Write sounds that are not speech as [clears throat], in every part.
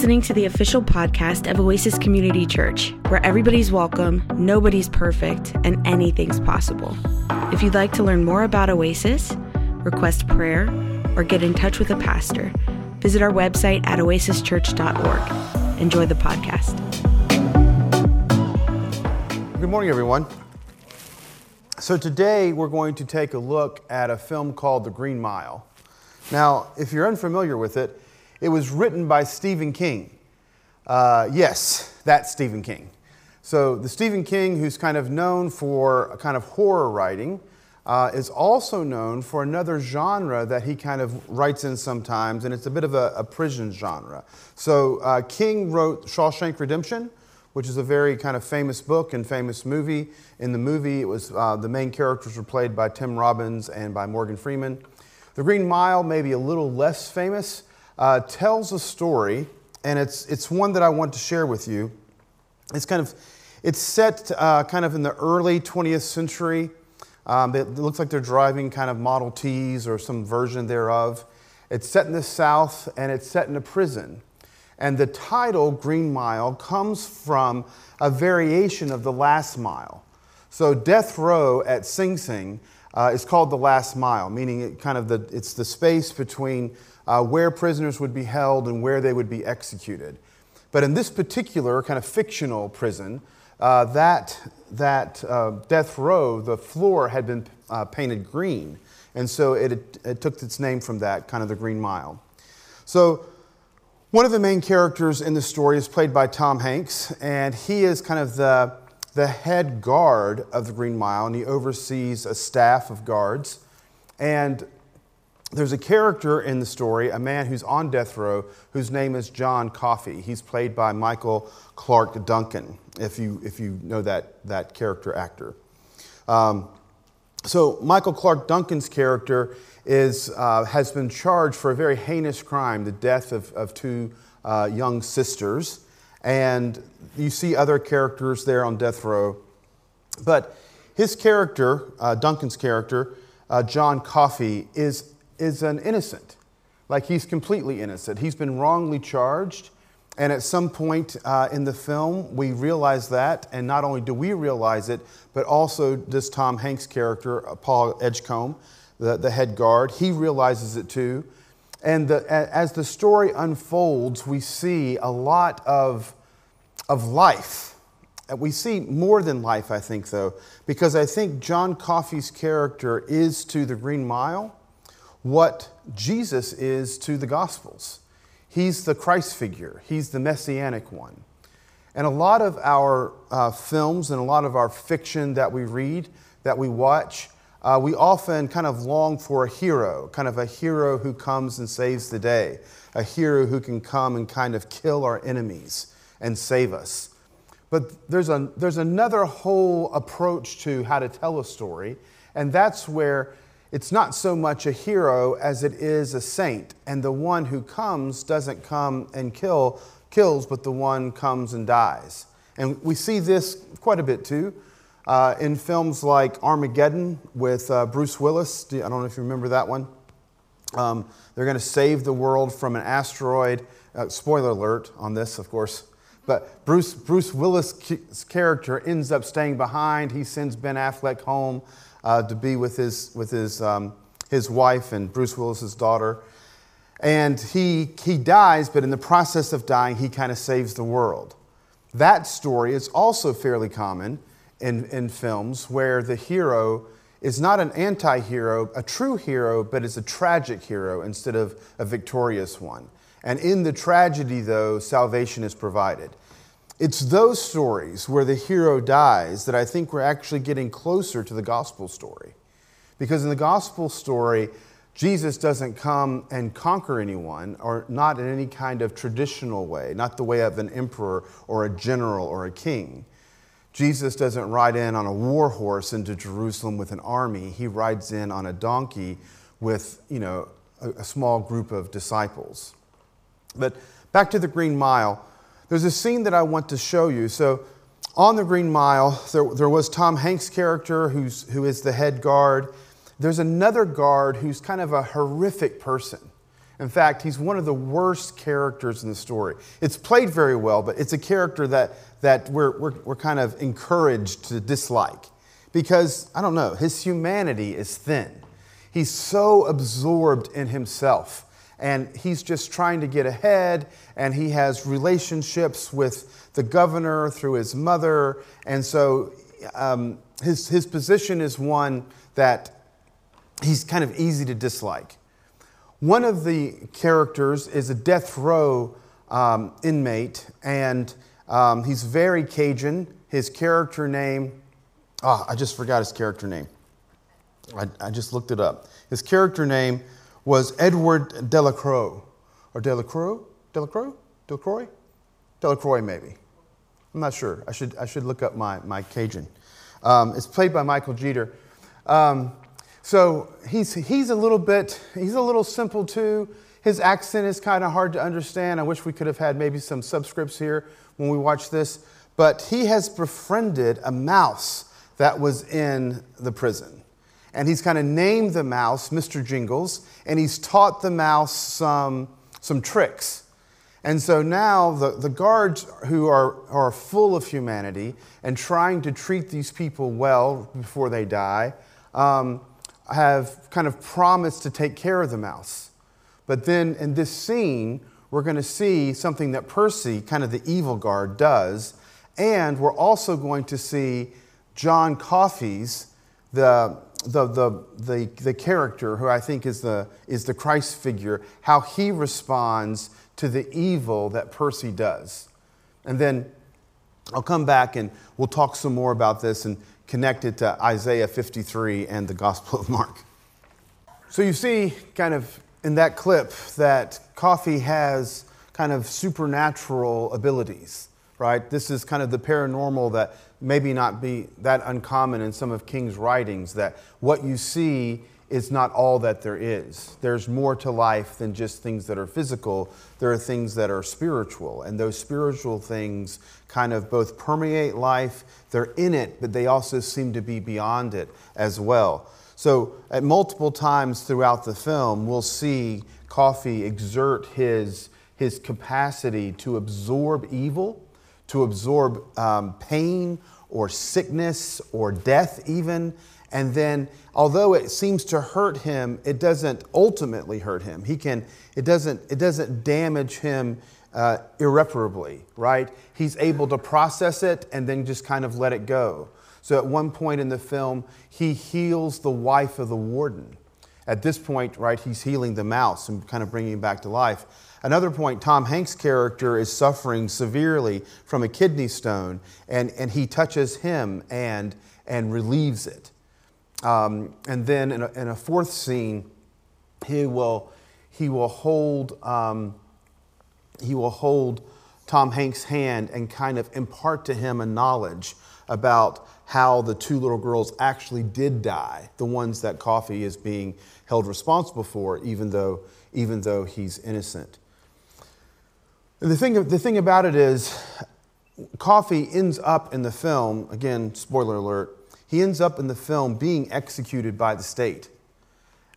listening to the official podcast of Oasis Community Church, where everybody's welcome, nobody's perfect, and anything's possible. If you'd like to learn more about Oasis, request prayer, or get in touch with a pastor, visit our website at oasischurch.org. Enjoy the podcast. Good morning, everyone. So, today we're going to take a look at a film called The Green Mile. Now, if you're unfamiliar with it, it was written by Stephen King. Uh, yes, that's Stephen King. So, the Stephen King, who's kind of known for kind of horror writing, uh, is also known for another genre that he kind of writes in sometimes, and it's a bit of a, a prison genre. So, uh, King wrote Shawshank Redemption, which is a very kind of famous book and famous movie. In the movie, it was uh, the main characters were played by Tim Robbins and by Morgan Freeman. The Green Mile, maybe a little less famous, uh, tells a story, and it's, it's one that I want to share with you. It's kind of, it's set uh, kind of in the early 20th century. Um, it looks like they're driving kind of Model Ts or some version thereof. It's set in the South, and it's set in a prison. And the title, Green Mile, comes from a variation of The Last Mile. So, Death Row at Sing Sing uh, is called The Last Mile, meaning it kind of the, it's the space between uh, where prisoners would be held and where they would be executed. But in this particular kind of fictional prison, uh, that, that uh, death row, the floor had been uh, painted green. And so it, it took its name from that, kind of the Green Mile. So one of the main characters in the story is played by Tom Hanks, and he is kind of the, the head guard of the Green Mile, and he oversees a staff of guards. And there's a character in the story, a man who's on death row, whose name is John Coffey. He's played by Michael Clarke Duncan, if you, if you know that, that character actor. Um, so, Michael Clarke Duncan's character is, uh, has been charged for a very heinous crime, the death of, of two uh, young sisters. And you see other characters there on death row. But his character, uh, Duncan's character, uh, John Coffey, is is an innocent. Like he's completely innocent. He's been wrongly charged. And at some point uh, in the film, we realize that. And not only do we realize it, but also this Tom Hanks' character, uh, Paul Edgecombe, the, the head guard, he realizes it too. And the, as the story unfolds, we see a lot of, of life. Uh, we see more than life, I think, though, because I think John Coffey's character is to the Green Mile what Jesus is to the Gospels. He's the Christ figure, he's the messianic one. And a lot of our uh, films and a lot of our fiction that we read, that we watch, uh, we often kind of long for a hero, kind of a hero who comes and saves the day, a hero who can come and kind of kill our enemies and save us. But there's, a, there's another whole approach to how to tell a story, and that's where it's not so much a hero as it is a saint. And the one who comes doesn't come and kill, kills, but the one comes and dies. And we see this quite a bit too. Uh, in films like Armageddon with uh, Bruce Willis. I don't know if you remember that one. Um, they're going to save the world from an asteroid. Uh, spoiler alert on this, of course. But Bruce, Bruce Willis' character ends up staying behind. He sends Ben Affleck home uh, to be with his, with his, um, his wife and Bruce Willis's daughter. And he, he dies, but in the process of dying, he kind of saves the world. That story is also fairly common in, in films where the hero is not an anti hero, a true hero, but is a tragic hero instead of a victorious one. And in the tragedy, though, salvation is provided. It's those stories where the hero dies that I think we're actually getting closer to the gospel story. Because in the gospel story, Jesus doesn't come and conquer anyone, or not in any kind of traditional way, not the way of an emperor or a general or a king. Jesus doesn't ride in on a war horse into Jerusalem with an army. He rides in on a donkey with, you know, a, a small group of disciples. But back to the Green Mile. There's a scene that I want to show you. So, on the Green Mile, there, there was Tom Hanks' character, who's, who is the head guard. There's another guard who's kind of a horrific person. In fact, he's one of the worst characters in the story. It's played very well, but it's a character that, that we're, we're, we're kind of encouraged to dislike because, I don't know, his humanity is thin. He's so absorbed in himself and he's just trying to get ahead and he has relationships with the governor through his mother. And so um, his, his position is one that he's kind of easy to dislike. One of the characters is a death row um, inmate and um, he's very cajun. His character name oh, i just forgot his character name. I, I just looked it up. His character name was Edward Delacroix, or Delacroix, Delacroix, Delacroix, Delacroix maybe. I'm not sure. I should, I should look up my, my Cajun. Um, it's played by Michael Jeter. Um, so he's, he's a little bit, he's a little simple too. His accent is kind of hard to understand. I wish we could have had maybe some subscripts here when we watch this. But he has befriended a mouse that was in the prison and he's kind of named the mouse Mr. Jingles, and he's taught the mouse some, some tricks. And so now the, the guards who are, are full of humanity and trying to treat these people well before they die um, have kind of promised to take care of the mouse. But then in this scene, we're going to see something that Percy, kind of the evil guard, does. And we're also going to see John Coffey's, the the, the, the, the character, who I think is the, is the Christ figure, how he responds to the evil that Percy does. And then I'll come back and we'll talk some more about this and connect it to Isaiah 53 and the Gospel of Mark. So you see, kind of in that clip, that Coffey has kind of supernatural abilities, right? This is kind of the paranormal that maybe not be that uncommon in some of King's writings that what you see is not all that there is. There's more to life than just things that are physical. There are things that are spiritual, and those spiritual things kind of both permeate life, they're in it, but they also seem to be beyond it as well. So, at multiple times throughout the film, we'll see Coffey exert his, his capacity to absorb evil to absorb um, pain or sickness or death, even. And then, although it seems to hurt him, it doesn't ultimately hurt him. He can, it doesn't, it doesn't damage him uh, irreparably, right? He's able to process it and then just kind of let it go. So at one point in the film, he heals the wife of the warden. At this point, right, he's healing the mouse and kind of bringing him back to life. Another point, Tom Hanks' character is suffering severely from a kidney stone, and, and he touches him and, and relieves it. Um, and then in a, in a, fourth scene, he will, he will hold, um, he will hold Tom Hanks' hand and kind of impart to him a knowledge about how the two little girls actually did die, the ones that Coffey is being held responsible for, even though, even though he's innocent. The thing, the thing about it is, Coffey ends up in the film, again, spoiler alert, he ends up in the film being executed by the state.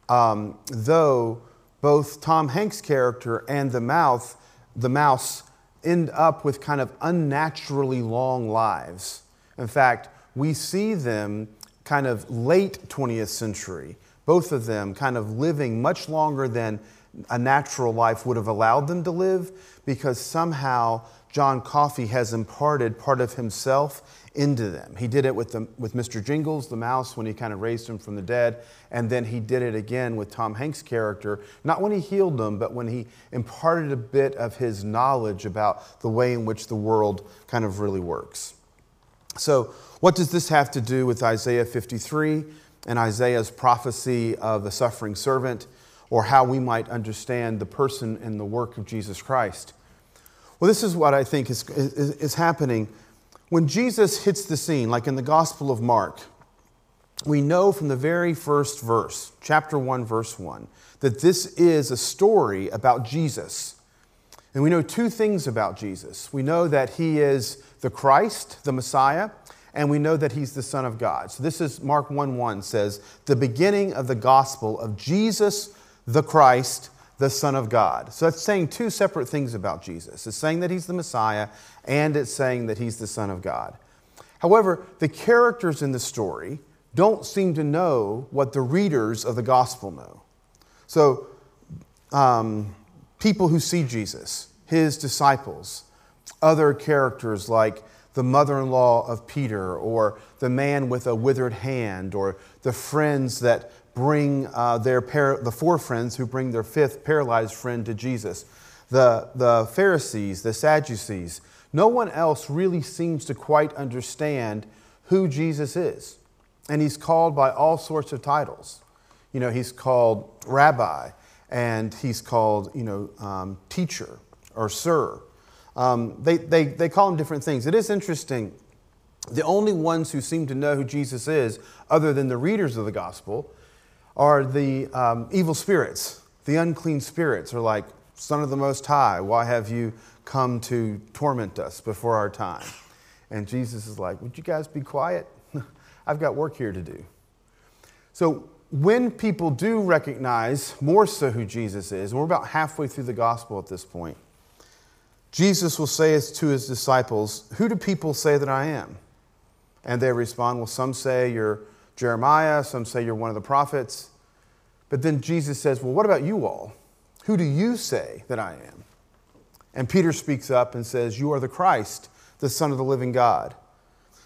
Um, though both Tom Hanks' character and the mouth, the mouse end up with kind of unnaturally long lives. In fact, we see them kind of late 20th century, both of them kind of living much longer than a natural life would have allowed them to live because somehow John Coffey has imparted part of himself into them. He did it with, the, with Mr. Jingles, the mouse, when he kind of raised him from the dead. And then he did it again with Tom Hanks' character, not when he healed them, but when he imparted a bit of his knowledge about the way in which the world kind of really works. So, what does this have to do with Isaiah 53 and Isaiah's prophecy of the suffering servant? Or how we might understand the person and the work of Jesus Christ. Well, this is what I think is, is, is happening. When Jesus hits the scene, like in the Gospel of Mark, we know from the very first verse, chapter 1, verse 1, that this is a story about Jesus. And we know two things about Jesus. We know that he is the Christ, the Messiah, and we know that he's the Son of God. So this is Mark 1 1 says, the beginning of the gospel of Jesus the Christ, the Son of God. So that's saying two separate things about Jesus. It's saying that he's the Messiah, and it's saying that he's the Son of God. However, the characters in the story don't seem to know what the readers of the gospel know. So, um, people who see Jesus, his disciples, other characters like the mother in law of Peter, or the man with a withered hand, or the friends that bring uh, their par- the four friends who bring their fifth paralyzed friend to Jesus, the, the Pharisees, the Sadducees. No one else really seems to quite understand who Jesus is. And he's called by all sorts of titles. You know, he's called rabbi, and he's called, you know, um, teacher or sir. Um, they, they, they call him different things. It is interesting. The only ones who seem to know who Jesus is, other than the readers of the gospel, are the um, evil spirits. The unclean spirits are like, Son of the Most High, why have you come to torment us before our time? And Jesus is like, Would you guys be quiet? [laughs] I've got work here to do. So, when people do recognize more so who Jesus is, and we're about halfway through the gospel at this point, Jesus will say to his disciples, Who do people say that I am? And they respond, Well, some say you're Jeremiah, some say you're one of the prophets. But then Jesus says, Well, what about you all? Who do you say that I am? And Peter speaks up and says, You are the Christ, the Son of the living God.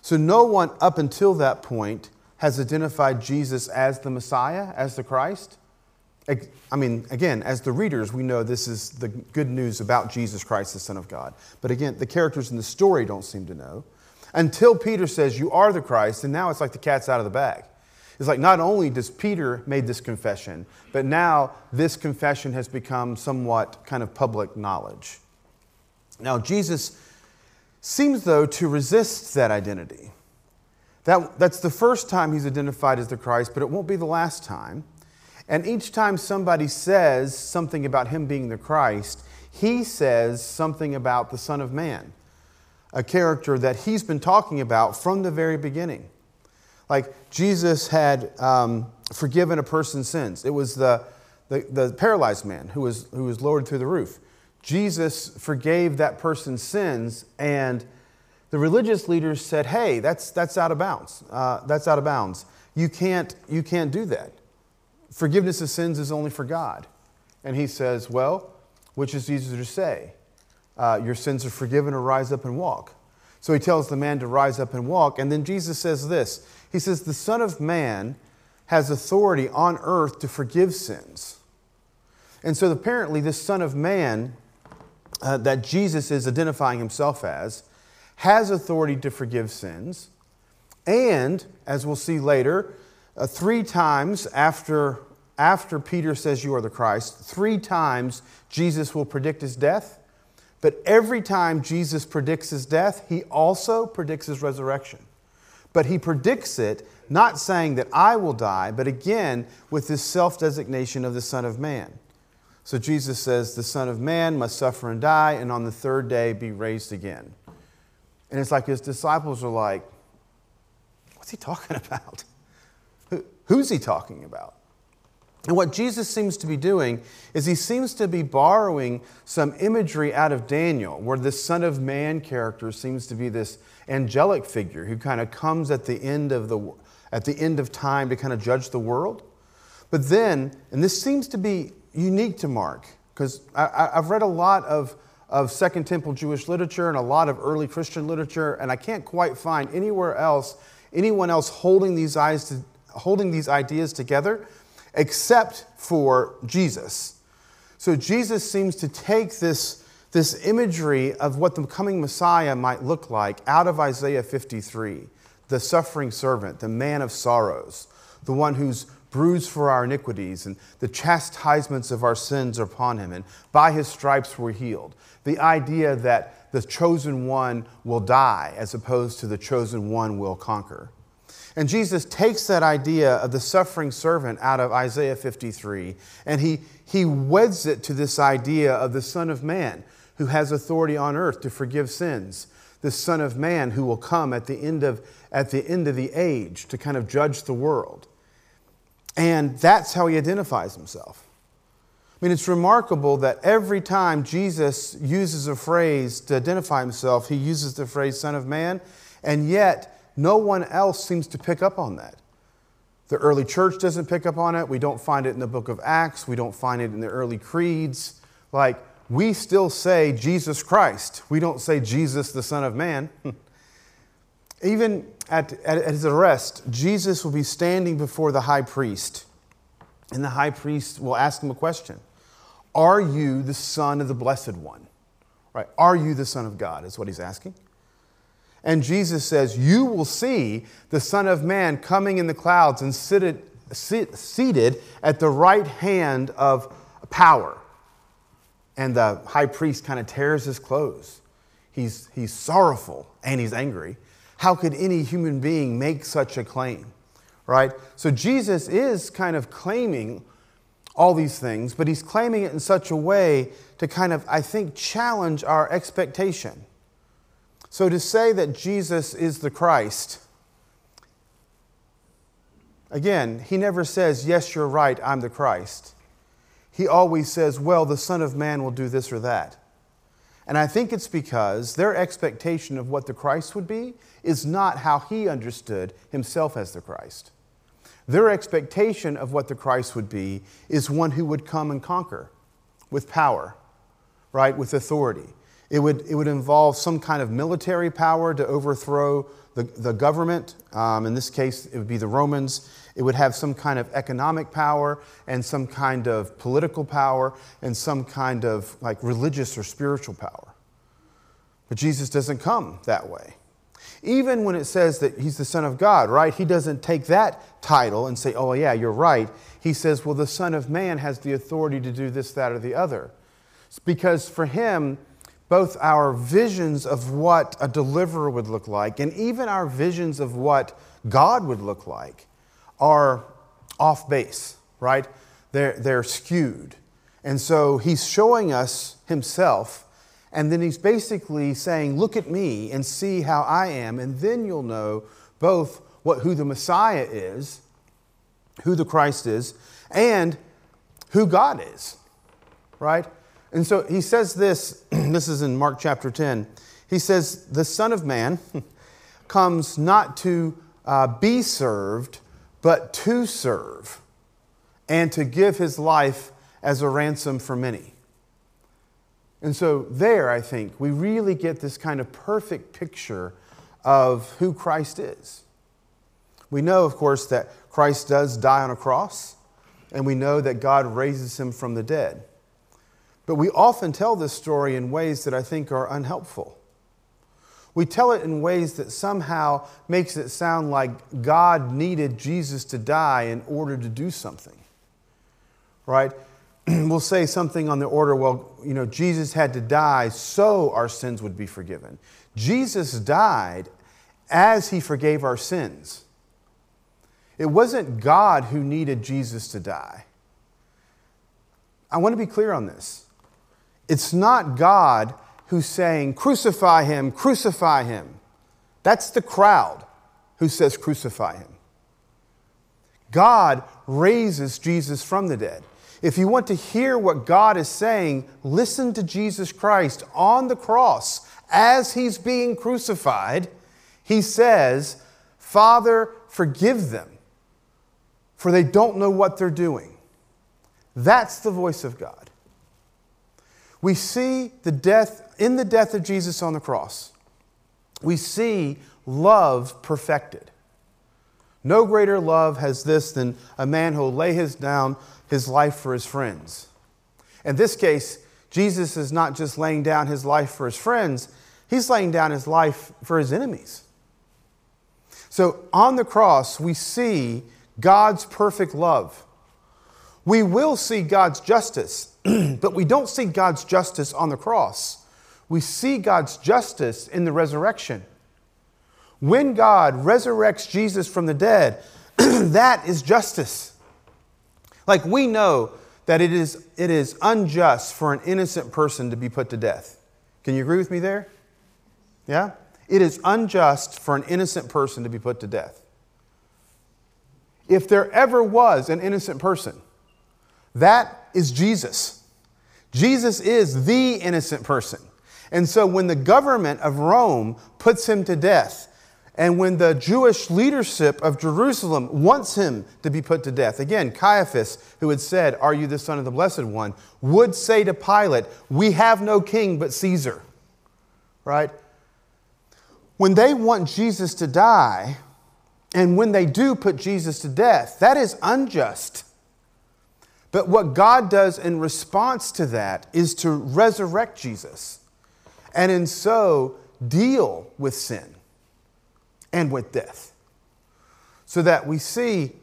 So no one up until that point has identified Jesus as the Messiah, as the Christ. I mean, again, as the readers, we know this is the good news about Jesus Christ, the Son of God. But again, the characters in the story don't seem to know. Until Peter says, You are the Christ, and now it's like the cat's out of the bag. It's like not only does Peter made this confession, but now this confession has become somewhat kind of public knowledge. Now, Jesus seems, though, to resist that identity. That, that's the first time he's identified as the Christ, but it won't be the last time. And each time somebody says something about him being the Christ, he says something about the Son of Man, a character that he's been talking about from the very beginning. Like Jesus had um, forgiven a person's sins. It was the, the, the paralyzed man who was, who was lowered through the roof. Jesus forgave that person's sins, and the religious leaders said, hey, that's, that's out of bounds. Uh, that's out of bounds. You can't, you can't do that. Forgiveness of sins is only for God. And he says, well, which is easier to say? Uh, your sins are forgiven or rise up and walk. So he tells the man to rise up and walk. And then Jesus says this He says, The Son of Man has authority on earth to forgive sins. And so apparently, this Son of Man uh, that Jesus is identifying himself as has authority to forgive sins. And, as we'll see later, uh, three times after, after Peter says, You are the Christ, three times Jesus will predict his death. But every time Jesus predicts his death, he also predicts his resurrection. But he predicts it not saying that I will die, but again with this self designation of the Son of Man. So Jesus says, The Son of Man must suffer and die, and on the third day be raised again. And it's like his disciples are like, What's he talking [laughs] about? Who's he talking about? And what Jesus seems to be doing is he seems to be borrowing some imagery out of Daniel, where the Son of Man character seems to be this angelic figure who kind of comes at the end of the at the end of time to kind of judge the world. But then, and this seems to be unique to Mark, because I've read a lot of, of Second Temple Jewish literature and a lot of early Christian literature, and I can't quite find anywhere else anyone else holding these, eyes to, holding these ideas together except for Jesus. So Jesus seems to take this, this imagery of what the coming Messiah might look like out of Isaiah 53 the suffering servant, the man of sorrows, the one who's bruised for our iniquities, and the chastisements of our sins are upon him, and by his stripes we're healed. The idea that the chosen one will die as opposed to the chosen one will conquer. And Jesus takes that idea of the suffering servant out of Isaiah 53 and he, he weds it to this idea of the Son of Man who has authority on earth to forgive sins, the Son of Man who will come at the end of, at the, end of the age to kind of judge the world. And that's how he identifies himself. I mean, it's remarkable that every time Jesus uses a phrase to identify himself, he uses the phrase Son of Man, and yet no one else seems to pick up on that. The early church doesn't pick up on it. We don't find it in the book of Acts. We don't find it in the early creeds. Like, we still say Jesus Christ. We don't say Jesus, the Son of Man. [laughs] Even at, at, his arrest, Jesus will be standing before the high priest, and the high priest will ask him a question Are you the Son of the Blessed One? Right? Are you the Son of God? Is what he's asking. And Jesus says, You will see the Son of Man coming in the clouds and seated, seated at the right hand of power. And the high priest kind of tears his clothes. He's, he's sorrowful and he's angry. How could any human being make such a claim? Right? So Jesus is kind of claiming all these things, but he's claiming it in such a way to kind of, I think, challenge our expectation. So to say that Jesus is the Christ, again, he never says, Yes, you're right, I'm the Christ. He always says, Well, the Son of Man will do this or that. And I think it's because their expectation of what the Christ would be is not how he understood himself as the Christ. Their expectation of what the Christ would be is one who would come and conquer with power, right, with authority. It would, it would involve some kind of military power to overthrow the, the government. Um, in this case, it would be the Romans. It would have some kind of economic power and some kind of political power and some kind of like religious or spiritual power. But Jesus doesn't come that way. Even when it says that he's the Son of God, right? He doesn't take that title and say, oh, yeah, you're right. He says, well, the Son of Man has the authority to do this, that, or the other. It's because for him, both our visions of what a deliverer would look like and even our visions of what God would look like are off base, right? They're, they're skewed. And so he's showing us himself, and then he's basically saying, Look at me and see how I am, and then you'll know both what, who the Messiah is, who the Christ is, and who God is, right? And so he says this, [clears throat] this is in Mark chapter 10. He says, The Son of Man [laughs] comes not to uh, be served, but to serve, and to give his life as a ransom for many. And so, there, I think, we really get this kind of perfect picture of who Christ is. We know, of course, that Christ does die on a cross, and we know that God raises him from the dead. But we often tell this story in ways that I think are unhelpful. We tell it in ways that somehow makes it sound like God needed Jesus to die in order to do something. Right? [clears throat] we'll say something on the order, well, you know, Jesus had to die so our sins would be forgiven. Jesus died as he forgave our sins. It wasn't God who needed Jesus to die. I want to be clear on this. It's not God who's saying, Crucify him, crucify him. That's the crowd who says, Crucify him. God raises Jesus from the dead. If you want to hear what God is saying, listen to Jesus Christ on the cross as he's being crucified. He says, Father, forgive them, for they don't know what they're doing. That's the voice of God we see the death, in the death of Jesus on the cross, we see love perfected. No greater love has this than a man who will lay his down his life for his friends. In this case, Jesus is not just laying down his life for his friends, he's laying down his life for his enemies. So on the cross, we see God's perfect love. We will see God's justice [clears throat] but we don't see God's justice on the cross. We see God's justice in the resurrection. When God resurrects Jesus from the dead, [clears throat] that is justice. Like we know that it is, it is unjust for an innocent person to be put to death. Can you agree with me there? Yeah? It is unjust for an innocent person to be put to death. If there ever was an innocent person, That is Jesus. Jesus is the innocent person. And so when the government of Rome puts him to death, and when the Jewish leadership of Jerusalem wants him to be put to death, again, Caiaphas, who had said, Are you the Son of the Blessed One, would say to Pilate, We have no king but Caesar. Right? When they want Jesus to die, and when they do put Jesus to death, that is unjust. But what God does in response to that is to resurrect Jesus and in so deal with sin and with death. So that we see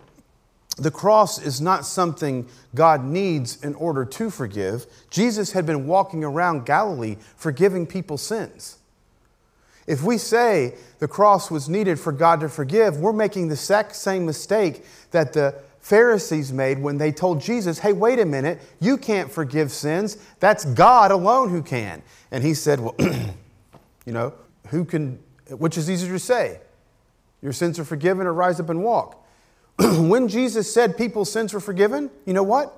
the cross is not something God needs in order to forgive. Jesus had been walking around Galilee forgiving people's sins. If we say the cross was needed for God to forgive, we're making the exact same mistake that the Pharisees made when they told Jesus, hey, wait a minute, you can't forgive sins. That's God alone who can. And he said, well, [clears throat] you know, who can, which is easier to say? Your sins are forgiven or rise up and walk. [clears throat] when Jesus said people's sins were forgiven, you know what?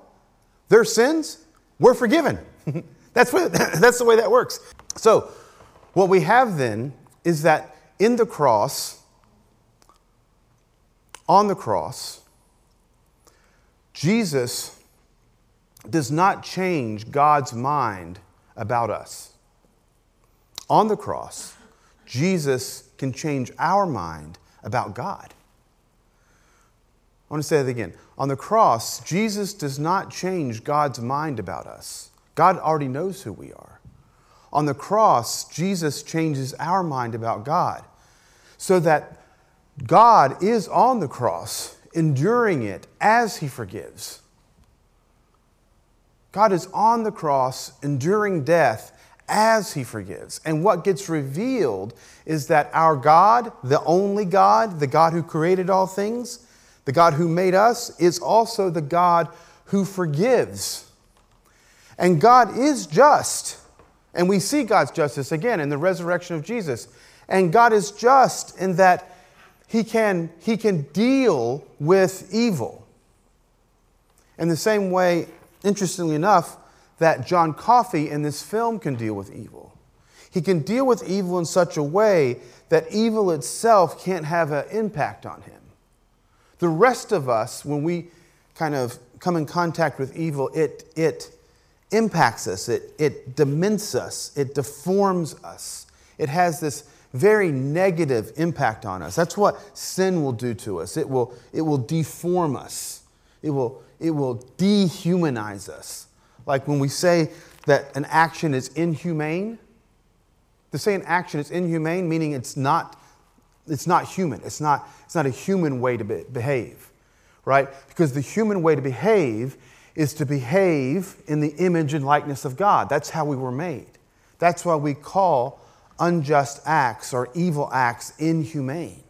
Their sins were forgiven. [laughs] that's, what, [laughs] that's the way that works. So, what we have then is that in the cross, on the cross, Jesus does not change God's mind about us. On the cross, Jesus can change our mind about God. I want to say that again. On the cross, Jesus does not change God's mind about us. God already knows who we are. On the cross, Jesus changes our mind about God so that God is on the cross, enduring it as He forgives. God is on the cross, enduring death as he forgives. And what gets revealed is that our God, the only God, the God who created all things, the God who made us, is also the God who forgives. And God is just. And we see God's justice again in the resurrection of Jesus. And God is just in that he can, he can deal with evil. In the same way, interestingly enough, that John Coffey in this film can deal with evil. He can deal with evil in such a way that evil itself can't have an impact on him. The rest of us, when we kind of come in contact with evil, it, it impacts us, it, it dements us, it deforms us. It has this very negative impact on us. That's what sin will do to us. It will, it will deform us, it will, it will dehumanize us. Like when we say that an action is inhumane, to say an action is inhumane, meaning it's not, it's not human. It's not, it's not a human way to be, behave, right? Because the human way to behave is to behave in the image and likeness of God. That's how we were made. That's why we call unjust acts or evil acts inhumane,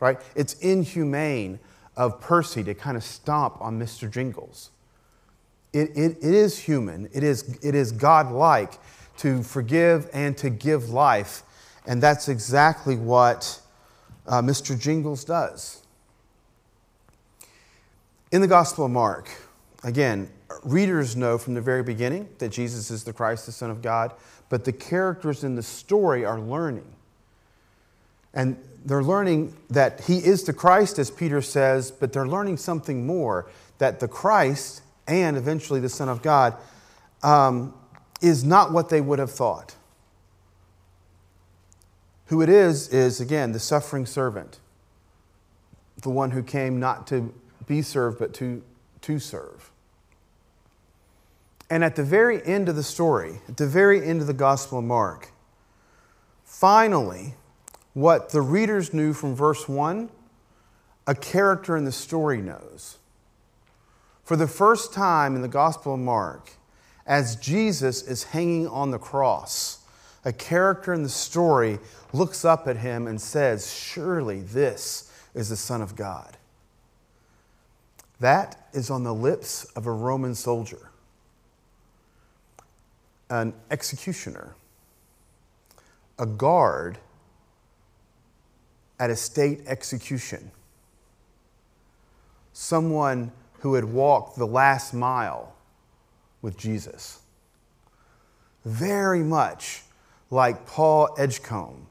right? It's inhumane of Percy to kind of stomp on Mr. Jingles it, it, it is human, it is, it is God-like to forgive and to give life. And that's exactly what uh, Mr. Jingles does. In the Gospel of Mark, again, readers know from the very beginning that Jesus is the Christ, the Son of God, but the characters in the story are learning. And they're learning that he is the Christ, as Peter says, but they're learning something more that the Christ and eventually the Son of God, um, is not what they would have thought. Who it is, is again the suffering servant, the one who came not to be served, but to, to serve. And at the very end of the story, at the very end of the Gospel of Mark, finally, what the readers knew from verse 1, a character in the story knows. For the first time in the Gospel of Mark, as Jesus is hanging on the cross, a character in the story looks up at him and says, Surely this is the Son of God. That is on the lips of a Roman soldier, an executioner, a guard at a state execution, someone who had walked the last mile with Jesus. Very much like Paul Edgecombe,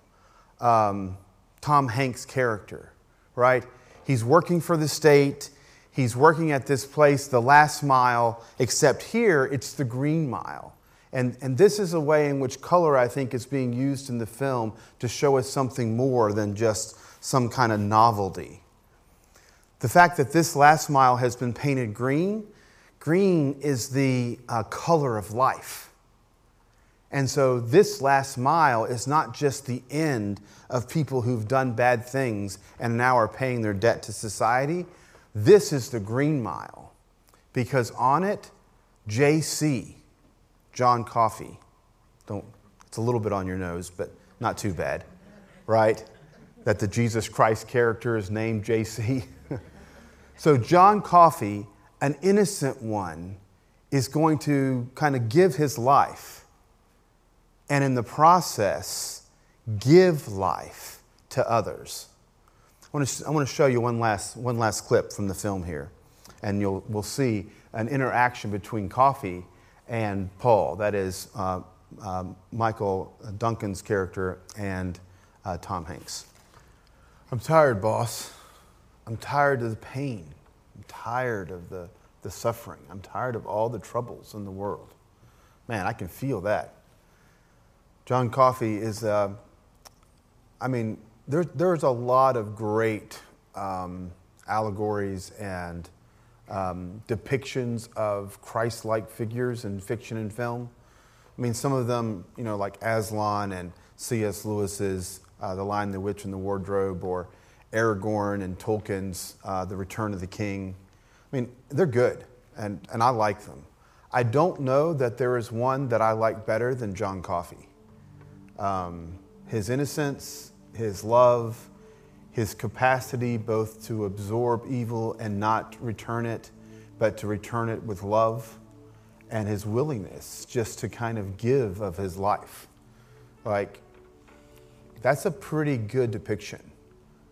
um, Tom Hanks' character, right? He's working for the state. He's working at this place, the last mile, except here it's the green mile. And, and this is a way in which color, I think, is being used in the film to show us something more than just some kind of novelty. The fact that this last mile has been painted green, green is the uh, color of life. And so this last mile is not just the end of people who've done bad things and now are paying their debt to society. This is the green mile because on it, JC, John Coffey, don't, it's a little bit on your nose, but not too bad, right? That the Jesus Christ character is named JC. [laughs] so John Coffey, an innocent one, is going to kind of give his life and in the process, give life to others. I want to, I want to show you one last, one last clip from the film here, and you'll, we'll see an interaction between Coffey and Paul. That is uh, uh, Michael Duncan's character and uh, Tom Hanks. I'm tired, boss. I'm tired of the pain. I'm tired of the, the suffering. I'm tired of all the troubles in the world. Man, I can feel that. John Coffey is, uh, I mean, there, there's a lot of great um, allegories and um, depictions of Christ like figures in fiction and film. I mean, some of them, you know, like Aslan and C.S. Lewis's uh, The Lion, the Witch, and the Wardrobe, or Aragorn and Tolkien's uh, The Return of the King. I mean, they're good, and, and I like them. I don't know that there is one that I like better than John Coffey um, his innocence, his love, his capacity both to absorb evil and not return it, but to return it with love, and his willingness just to kind of give of his life. Like, that's a pretty good depiction.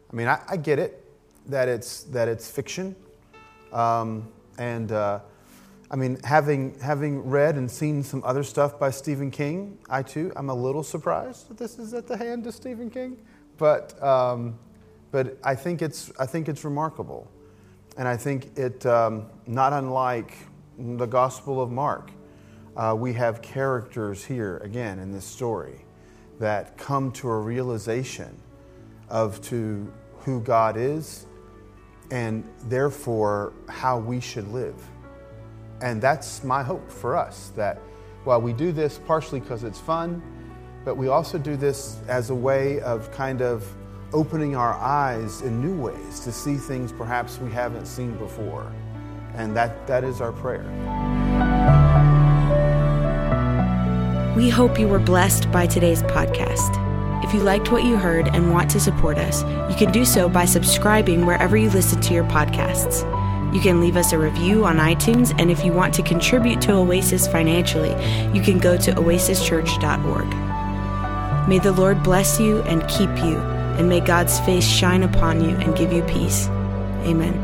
I mean, I, I get it that it's, that it's fiction. Um, and uh, I mean, having, having read and seen some other stuff by Stephen King, I too, I'm a little surprised that this is at the hand of Stephen King. But, um, but I, think it's, I think it's remarkable. And I think it, um, not unlike the Gospel of Mark, uh, we have characters here, again, in this story that come to a realization of to who God is and therefore how we should live. And that's my hope for us that while we do this partially because it's fun, but we also do this as a way of kind of opening our eyes in new ways to see things perhaps we haven't seen before. And that, that is our prayer. We hope you were blessed by today's podcast. If you liked what you heard and want to support us, you can do so by subscribing wherever you listen to your podcasts. You can leave us a review on iTunes, and if you want to contribute to Oasis financially, you can go to oasischurch.org. May the Lord bless you and keep you, and may God's face shine upon you and give you peace. Amen.